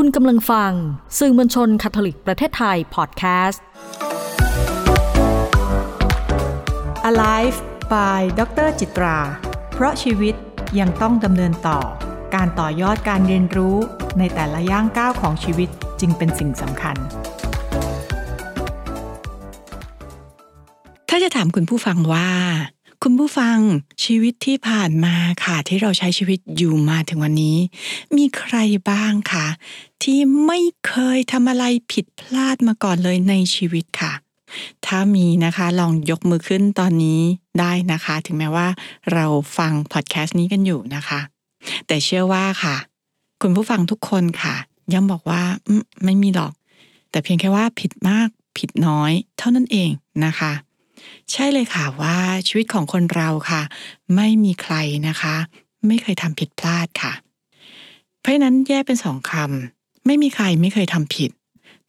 คุณกำลังฟัง สื่อมวลชนคาทอลิกประเทศไทยพอดแคสต์ Alive by ดรจิตรา เพราะชีวิตยังต้องดำเนินต่อ การต่อยอดการเรียนรู้ในแต่ละย่างก้าวของชีวิตจึงเป็นสิ่งสำคัญ ถ้าจะถามคุณผู้ฟังว่า คุณผู้ฟังชีวิตที่ผ่านมาค่ะที่เราใช้ชีวิตอยู่มาถึงวันนี้ มีใครบ้างคะที่ไม่เคยทำอะไรผิดพลาดมาก่อนเลยในชีวิตค่ะ ถ้ามีนะคะลองยกมือขึ้นตอนนี้ได้นะคะ ถึงแม้ว่าเราฟังพอดแคสต์นี้กันอยู่นะคะ แต่เชื่อว่าค่ะ คุณผู้ฟังทุกคนค่ะ ย่อมบอกว่าไม่มีหรอก แต่เพียงแค่ว่าผิดมากผิดน้อย เท่านั้นเองนะคะ ใช่เลยค่ะว่าชีวิตของคนเราค่ะ ไม่มีใครนะคะ ไม่เคยทำผิดพลาดค่ะ เพราะนั้นแยกเป็นสองคำไม่มีใครไม่เคยทำผิด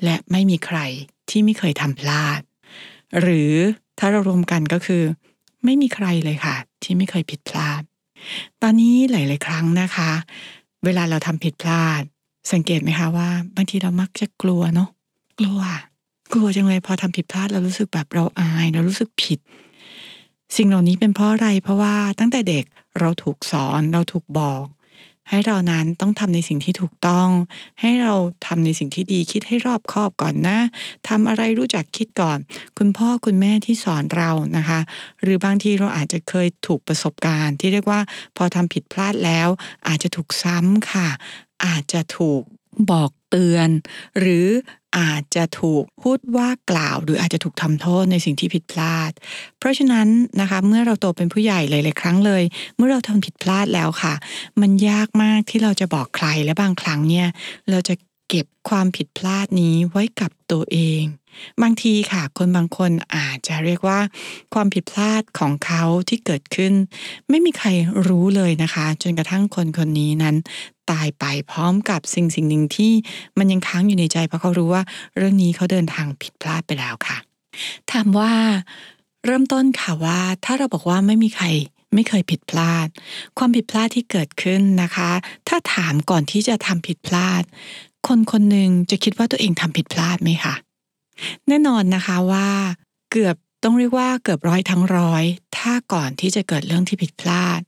และไม่มีใครที่ไม่เคยทำพลาด หรือถ้าเรารวมกันก็คือ ไม่มีใครเลยค่ะ ที่ไม่เคยผิดพลาด ตอนนี้หลาย ๆ ครั้งนะคะ เวลาเราทำผิดพลาด สังเกตไหมคะว่า บางทีเรามักจะกลัวเนาะกลัว กลัวจังเลยพอทำผิดพลาดเรารู้สึกแบบเราอายเรารู้สึกผิด สิ่งเหล่านี้เป็นเพราะอะไรเพราะว่าตั้งแต่เด็กเราถูกสอนเราถูกบอก ให้เรานั้นต้องทำในสิ่งที่ถูกต้อง ให้เราทำในสิ่งที่ดีคิดให้รอบคอบก่อนนะทำอะไรรู้จักคิดก่อน คุณพ่อคุณแม่ที่สอนเรานะคะ หรือบางทีเราอาจจะเคยถูกประสบการณ์ ที่เรียกว่าพอทำผิดพลาดแล้ว อาจจะถูกซ้ำค่ะ อาจจะถูกบอกเตือน หรือ อาจจะถูกพูดว่ากล่าว หรืออาจจะถูกทำโทษในสิ่งที่ผิดพลาด เพราะฉะนั้นนะคะเมื่อเราโตเป็นผู้ใหญ่หลายๆครั้งเลย เมื่อเราทำผิดพลาดแล้วค่ะ มันยากมากที่เราจะบอกใครและบางครั้งเนี่ยเราจะ เก็บความผิดพลาดนี้ไว้กับตัวเอง บางทีค่ะ คนบางคนอาจจะเรียกว่า ความผิดพลาดของเขาที่เกิดขึ้น ไม่มีใครรู้เลยนะคะ จนกระทั่งคนคนนี้นั้น ตายไปพร้อมกับสิ่งสิ่งหนึ่งที่มันยังค้างอยู่ในใจ เพราะเขารู้ว่า เรื่องนี้เขาเดินทางผิดพลาดไปแล้วค่ะ ถามว่า เริ่มต้นค่ะว่า ถ้าเราบอกว่าไม่มีใครไม่เคยผิดพลาด ความผิดพลาดที่เกิดขึ้นนะคะ ถ้าถามก่อนที่จะทำผิดพลาด คนคนหนึ่งจะคิดว่าตัวเองทำผิดพลาดไหมคะแน่นอนนะคะว่าเกือบต้องเรียกว่าเกือบร้อยทั้งร้อย ถ้าก่อนที่จะเกิดเรื่องที่ผิดพลาด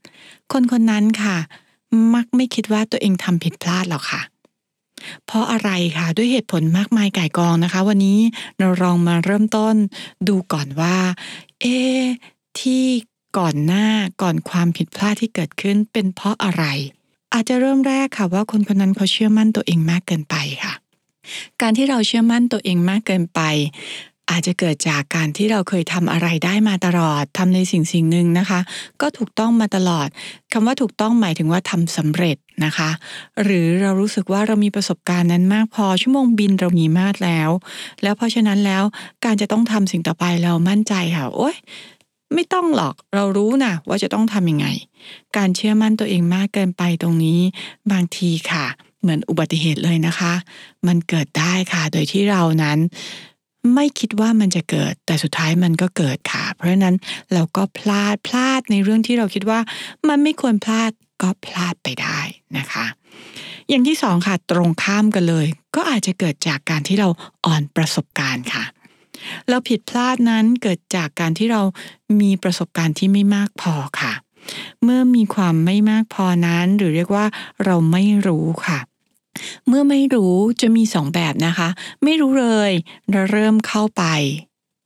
คนคนนั้นค่ะ มักไม่คิดว่าตัวเองทำผิดพลาดหรอกค่ะ เพราะอะไรคะด้วยเหตุผลมากมายก่ายกองนะคะ วันนี้เราลองมาเริ่มต้นดูก่อนว่า เอ๊ที่ก่อนหน้าก่อนความผิดพลาดที่เกิดขึ้นเป็นเพราะอะไร อาจจะเริ่มแรกค่ะว่าคนคนนั้นเขาเชื่อมั่นตัวเองมากเกินไปค่ะ การที่เราเชื่อมั่นตัวเองมากเกินไป อาจจะเกิดจากการที่เราเคยทำอะไรได้มาตลอดทำในสิ่งสิ่งหนึ่งนะคะ ก็ถูกต้องมาตลอดคำว่าถูกต้องหมายถึงว่าทำสำเร็จนะคะ หรือเรารู้สึกว่าเรามีประสบการณ์นั้นมากพอชั่วโมงบินเรามีมากแล้ว แล้วเพราะฉะนั้นแล้วการจะต้องทำสิ่งต่อไปเรามั่นใจค่ะโอ๊ย ไม่ต้องหรอกเรารู้นะว่าจะต้องทำยังไง การเชื่อมั่นตัวเองมากเกินไปตรงนี้ บางทีค่ะ เหมือนอุบัติเหตุเลยนะคะ มันเกิดได้ค่ะ โดยที่เรานั้น ไม่คิดว่ามันจะเกิด แต่สุดท้ายมันก็เกิดค่ะ เพราะฉะนั้นเราก็พลาดพลาดในเรื่องที่เราคิดว่า มันไม่ควรพลาดก็พลาดไปได้นะคะ อย่างที่สองค่ะตรงข้ามกันเลย ก็อาจจะเกิดจากการที่เราอ่อนประสบการณ์ค่ะ เราผิดพลาดนั้นเกิดจากการที่เรามีประสบการณ์ที่ไม่มากพอค่ะ เมื่อมีความไม่มากพอนั้น หรือเรียกว่าเราไม่รู้ค่ะเมื่อไม่รู้จะมีสองแบบนะคะ ไม่รู้เลยเราเริ่มเข้าไป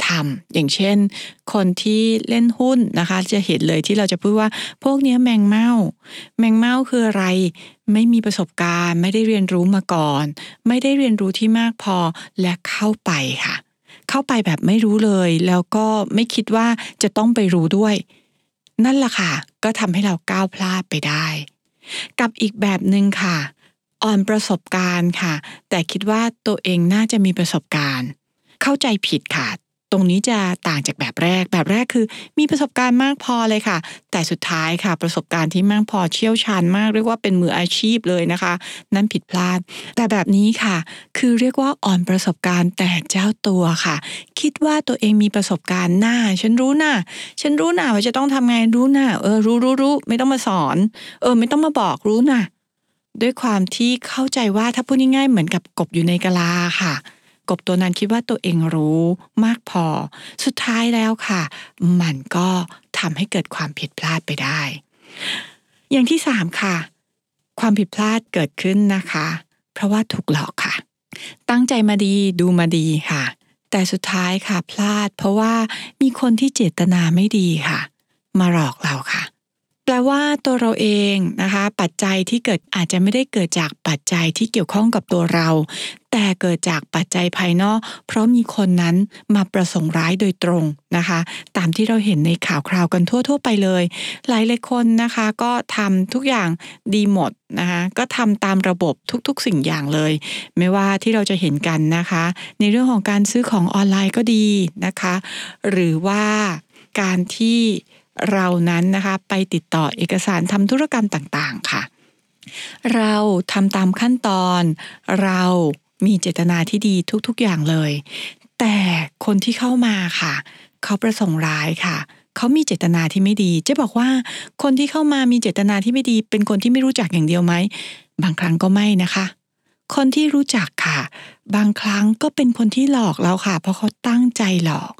ทำอย่างเช่น คนที่เล่นหุ้นนะคะ จะเห็นเลยที่เราจะพูดว่าพวกนี้แมงเม่า แมงเม่าคืออะไร ไม่มีประสบการณ์ ไม่ได้เรียนรู้มาก่อน ไม่ได้เรียนรู้ที่มากพอและเข้าไปค่ะ เข้าไปแบบไม่รู้เลย แล้วก็ไม่คิดว่าจะต้องไปรู้ด้วย นั่นแหละค่ะ ก็ทำให้เราก้าวพลาดไปได้ กับอีกแบบหนึ่งค่ะ อ่อนประสบการณ์ค่ะ แต่คิดว่าตัวเองน่าจะมีประสบการณ์ เข้าใจผิดค่ะ ตรงนี้จะต่างจากแบบแรก แบบแรกคือมีประสบการณ์มากพอเลยค่ะ แต่สุดท้ายค่ะ ประสบการณ์ที่มากพอเชี่ยวชาญมากเรียกว่าเป็นมืออาชีพเลยนะคะ นั่นผิดพลาด แต่แบบนี้ค่ะ คือเรียกว่าอ่อนประสบการณ์แต่เจ้าตัวค่ะ คิดว่าตัวเองมีประสบการณ์หน้า ฉันรู้หน่ะฉันรู้หน่ะว่าจะต้องทำไงรู้หน่ะเออรู้รู้รู้ไม่ต้องมาสอน เออ ไม่ต้องมาบอกรู้น่ะด้วยความที่เข้าใจว่าถ้าพูดง่ายๆเหมือนกับกบอยู่ในกะลาค่ะ กบตัวนั้นคิดว่าตัวเองรู้มากพอ สุดท้ายแล้วค่ะ มันก็ทำให้เกิดความผิดพลาดไปได้ อย่างที่สามค่ะ ความผิดพลาดเกิดขึ้นนะคะ เพราะว่าถูกหลอกค่ะ ตั้งใจมาดีดูมาดีค่ะ แต่สุดท้ายค่ะพลาด เพราะว่ามีคนที่เจตนาไม่ดีค่ะ มาหลอกเราค่ะ แปลว่าตัวเราเองนะคะ ปัจจัยที่เกิดอาจจะไม่ได้เกิดจากปัจจัยที่เกี่ยวข้องกับตัวเรา แต่เกิดจากปัจจัยภายนอก เพราะมีคนนั้นมาประสงค์ร้ายโดยตรงนะคะ ตามที่เราเห็นในข่าวคราวกันทั่ว ๆ ไปเลย หลายหลายคนนะคะก็ทำทุกอย่างดีหมดนะคะก็ทำตามระบบทุกๆสิ่งอย่างเลย ไม่ว่าที่เราจะเห็นกันนะคะ ในเรื่องของการซื้อของออนไลน์ก็ดีนะคะ หรือว่าการที่ เรานั้นนะคะไปติดต่อเอกสารทำธุรกรรมต่างๆค่ะ เราทำตามขั้นตอน เรามีเจตนาที่ดีทุกๆอย่างเลย แต่คนที่เข้ามาค่ะ เขาประสงค์ร้ายค่ะเขามีเจตนาที่ไม่ดี จะบอกว่าคนที่เข้ามามีเจตนาที่ไม่ดี เป็นคนที่ไม่รู้จักอย่างเดียวไหม บางครั้งก็ไม่นะคะ คนที่รู้จักค่ะ บางครั้งก็เป็นคนที่หลอกเราค่ะ เพราะเขาตั้งใจหลอก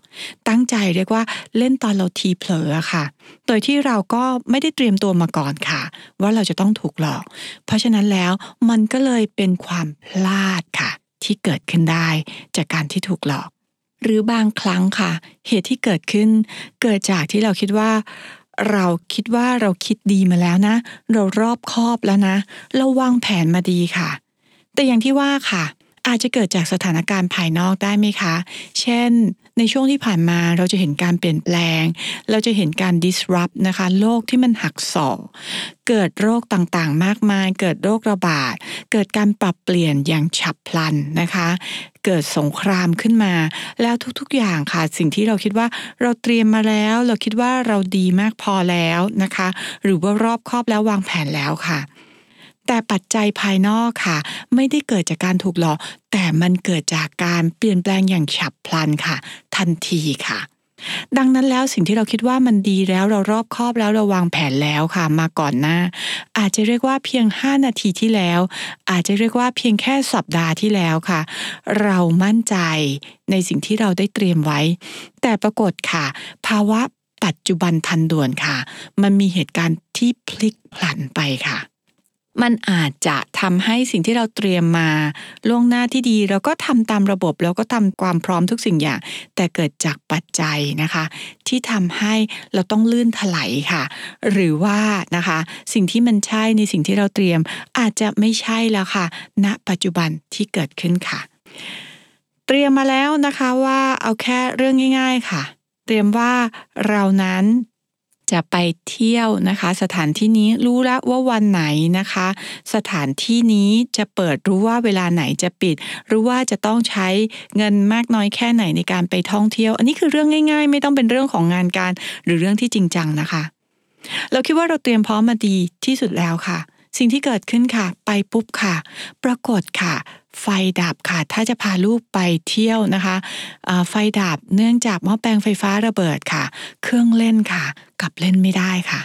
ตั้งใจเรียกว่าเล่นตอนเราทีเผลอค่ะ โดยที่เราก็ไม่ได้เตรียมตัวมาก่อนค่ะ ว่าเราจะต้องถูกหลอก เพราะฉะนั้นแล้วมันก็เลยเป็นความพลาดค่ะ ที่เกิดขึ้นได้จากการที่ถูกหลอก หรือบางครั้งค่ะ เหตุที่เกิดขึ้น เกิดจากที่เราคิดว่าเราคิดว่าเราคิดดีมาแล้วนะ เรารอบคอบแล้วนะ เราวางแผนมาดีค่ะ แต่อย่างที่ว่าค่ะ อาจจะเกิดจากสถานการณ์ภายนอกได้ไหมคะ เช่น ในช่วงที่ผ่านมาเราจะเห็นการเปลี่ยนแปลง เราจะเห็นการ disrupt นะคะ โลกที่มันหักศอกเกิดโรคต่างๆ มากมาย เกิดโรคระบาด เกิดการปรับเปลี่ยนอย่างฉับพลันนะคะ เกิดสงครามขึ้นมา แล้วทุกๆอย่างค่ะ สิ่งที่เราคิดว่าเราเตรียมมาแล้ว เราคิดว่าเราดีมากพอแล้วนะคะ หรือว่ารอบครอบแล้ววางแผนแล้วค่ะ แต่ปัจจัยภายนอกค่ะ ไม่ได้เกิดจากการถูกหลอก แต่มันเกิดจากการเปลี่ยนแปลงอย่างฉับพลันค่ะ ทันทีค่ะดังนั้นแล้วสิ่งที่เราคิดว่ามันดีแล้วเรารอบคอบแล้วเราวางแผนแล้วค่ะมาก่อนหน้า อาจจะเรียกว่าเพียง 5 นาทีที่แล้ว อาจจะเรียกว่าเพียงแค่สัปดาห์ที่แล้วค่ะ เรามั่นใจในสิ่งที่เราได้เตรียมไว้ แต่ปรากฏค่ะ ภาวะปัจจุบันทันด่วนค่ะ มันมีเหตุการณ์ที่พลิกผลันไปค่ะ มันอาจจะทำให้สิ่งที่เราเตรียมมาล่วงหน้าที่ดีเราก็ทำตามระบบแล้วก็ทำความพร้อมทุกสิ่งอย่าง แต่เกิดจากปัจจัยนะคะ ที่ทำให้เราต้องลื่นถลายค่ะ หรือว่านะคะ สิ่งที่มันใช่ในสิ่งที่เราเตรียม อาจจะไม่ใช่แล้วค่ะ ณ ปัจจุบันที่เกิดขึ้นค่ะ เตรียมมาแล้วนะคะว่าเอาแค่เรื่องง่าย ๆค่ะ เตรียมว่าเรานั้น จะไปเที่ยวนะคะ สถานที่นี้รู้แล้วว่าวันไหนนะคะ สถานที่นี้จะเปิดรู้ว่าเวลาไหนจะปิด รู้ว่าจะต้องใช้เงินมากน้อยแค่ไหนในการไปท่องเที่ยว อันนี้คือเรื่องง่ายๆ ไม่ต้องเป็นเรื่องของงานการหรือเรื่องที่จริงจังนะคะ เราคิดว่าเราเตรียมพร้อมมาดีที่สุดแล้วค่ะ สิ่งที่เกิดขึ้นค่ะ ไปปุ๊บค่ะ ปรากฏค่ะ ไฟดับค่ะ ถ้าจะพาลูกไปเที่ยวนะคะไฟดับเนื่องจากหม้อแปลงไฟฟ้าระเบิดค่ะ เครื่องเล่นค่ะ กลับเล่นไม่ได้ค่ะ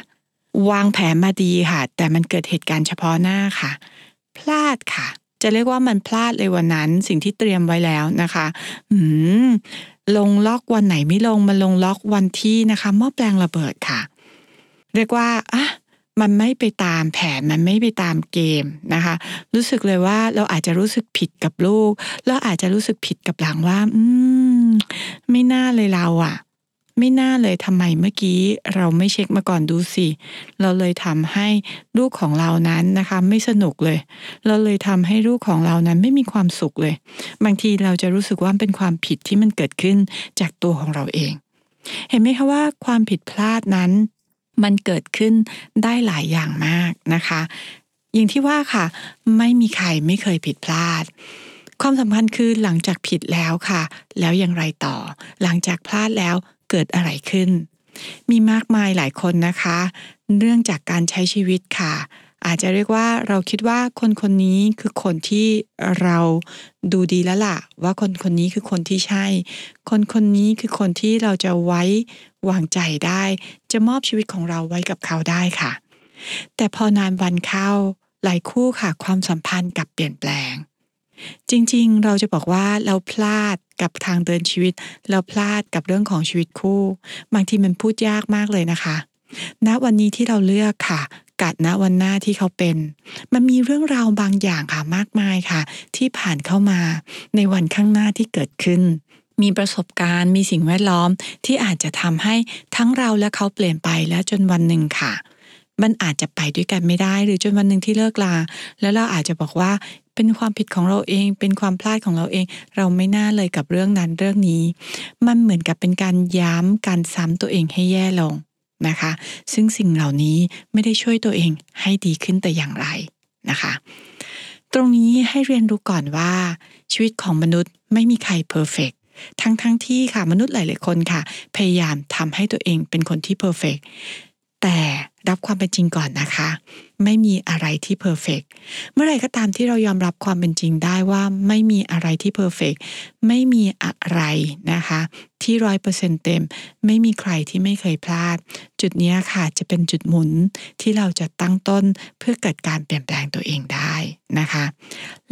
วางแผนมาดีค่ะ แต่มันเกิดเหตุการณ์เฉพาะหน้าค่ะ พลาดค่ะ จะเรียกว่ามันพลาดเลยวันนั้น สิ่งที่เตรียมไว้แล้วนะคะอืมลงล็อกวันไหนไม่ลงมาลงล็อกวันที่นะคะหม้อแปลงระเบิดค่ะ เรียกว่าอะ มันไม่ไปตามแผนมันไม่ไปตามเกมนะคะ รู้สึกเลยว่าเราอาจจะรู้สึกผิดกับลูกแล้วอาจจะรู้สึกผิดกับหลังว่า อืม ไม่น่าเลยเราอะไม่น่าเลยทำไมเมื่อกี้เราไม่เช็คมาก่อนดูสิ เราเลยทำให้ลูกของเรานั้นนะคะ ไม่สนุกเลย เราเลยทำให้ลูกของเรานั้นไม่มีความสุขเลย บางทีเราจะรู้สึกว่าเป็นความผิดที่มันเกิดขึ้นจากตัวของเราเองเห็นไหมคะว่าความผิดพลาดนั้น มันเกิดขึ้นได้หลายอย่างมากนะคะ อย่างที่ว่าค่ะ ไม่มีใครไม่เคยผิดพลาด ความสำคัญคือหลังจากผิดแล้วค่ะ แล้วอย่างไรต่อ หลังจากพลาดแล้วเกิดอะไรขึ้น มีมากมายหลายคนนะคะ เรื่องจากการใช้ชีวิตค่ะ อาจจะเรียกว่าเราคิดว่าคนคนนี้คือคนที่เราดูดีแล้วล่ะ ว่าคนคนนี้คือคนที่ใช่ คนคนนี้คือคนที่เราจะไว้วางใจได้ จะมอบชีวิตของเราไว้กับเขาได้ค่ะ แต่พอนานวันเข้าหลายคู่ค่ะ ความสัมพันธ์กับเปลี่ยนแปลง จริงๆ เราจะบอกว่าเราพลาดกับทางเดินชีวิต เราพลาดกับเรื่องของชีวิตคู่ บางทีมันพูดยากมากเลยนะคะณวันนี้ที่เราเลือกค่ะ กัดณวันหน้าที่เขาเป็น มันมีเรื่องราวบางอย่างค่ะมากมายค่ะ ที่ผ่านเข้ามาในวันข้างหน้าที่เกิดขึ้น มีประสบการณ์ มีสิ่งแวดล้อมที่อาจจะทำให้ทั้งเราและเขาเปลี่ยนไปแล้วจนวันหนึ่งค่ะ มันอาจจะไปด้วยกันไม่ได้ หรือจนวันหนึ่งที่เลิกลา แล้วเราอาจจะบอกว่าเป็นความผิดของเราเอง เป็นความพลาดของเราเอง เราไม่น่าเลยกับเรื่องนั้นเรื่องนี้ มันเหมือนกับเป็นการย้ำการซ้ำตัวเองให้แย่ลง นะคะ ซึ่งสิ่งเหล่านี้ไม่ได้ช่วยตัวเองให้ดีขึ้นแต่อย่างไรนะคะ ตรงนี้ให้เรียนรู้ก่อนว่า ชีวิตของมนุษย์ไม่มีใคร perfect ทั้ง ๆ ที่ค่ะมนุษย์หลาย ๆ คนค่ะ พยายามทำให้ตัวเองเป็นคนที่ perfect แต่รับความเป็นจริงก่อนนะคะ ไม่มีอะไรที่ perfect เมื่อไรก็ตามที่เรายอมรับความเป็นจริงได้ว่าไม่มีอะไรที่ perfect ไม่มีอะไรนะคะ ที่ร้อยเปอร์เซ็นต์เต็ม ไม่มีใครที่ไม่เคยพลาด จุดนี้ค่ะจะเป็นจุดหมุนที่เราจะตั้งต้นเพื่อเกิดการเปลี่ยนแปลงตัวเองได้นะคะ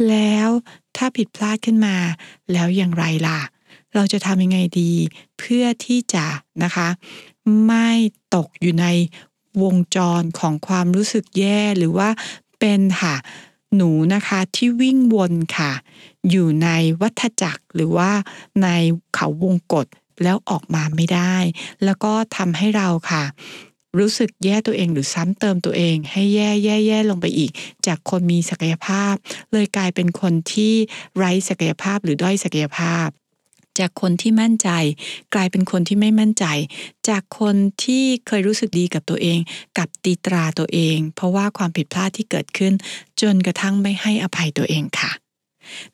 แล้วถ้าผิดพลาดขึ้นมา แล้วอย่างไรล่ะ เราจะทำยังไงดี เพื่อที่จะนะคะ ไม่ ตกอยู่ในวงจรของความรู้สึกแย่หรือว่าเป็นค่ะ หนูนะคะที่วิ่งวนค่ะ อยู่ในวัฏจักรหรือว่าในเขาวงกฏแล้วออกมาไม่ได้ แล้วก็ทำให้เราค่ะ รู้สึกแย่ตัวเองหรือซ้ำเติมตัวเอง ให้แย่แย่แย่ลงไปอีก จากคนมีศักยภาพ เลยกลายเป็นคนที่ไร้ศักยภาพหรือด้อยศักยภาพ จากคนที่มั่นใจ กลายเป็นคนที่ไม่มั่นใจ จากคนที่เคยรู้สึกดีกับตัวเอง กับตีตราตัวเอง เพราะว่าความผิดพลาดที่เกิดขึ้น จนกระทั่งไม่ให้อภัยตัวเองค่ะ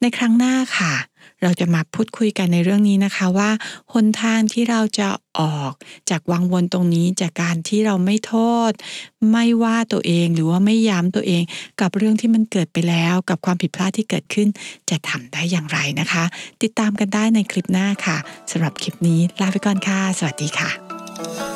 ในครั้งหน้าค่ะ เราจะมาพูดคุยกันในเรื่องนี้นะคะว่าหนทางที่เราจะออกจากวังวนตรงนี้จากการที่เราไม่โทษ ไม่ว่าตัวเองหรือว่าไม่ย้ำตัวเอง กับเรื่องที่มันเกิดไปแล้ว กับความผิดพลาดที่เกิดขึ้น จะทำได้อย่างไรนะคะ ติดตามกันได้ในคลิปหน้าค่ะสำหรับคลิปนี้ลาไปก่อนค่ะ สวัสดีค่ะ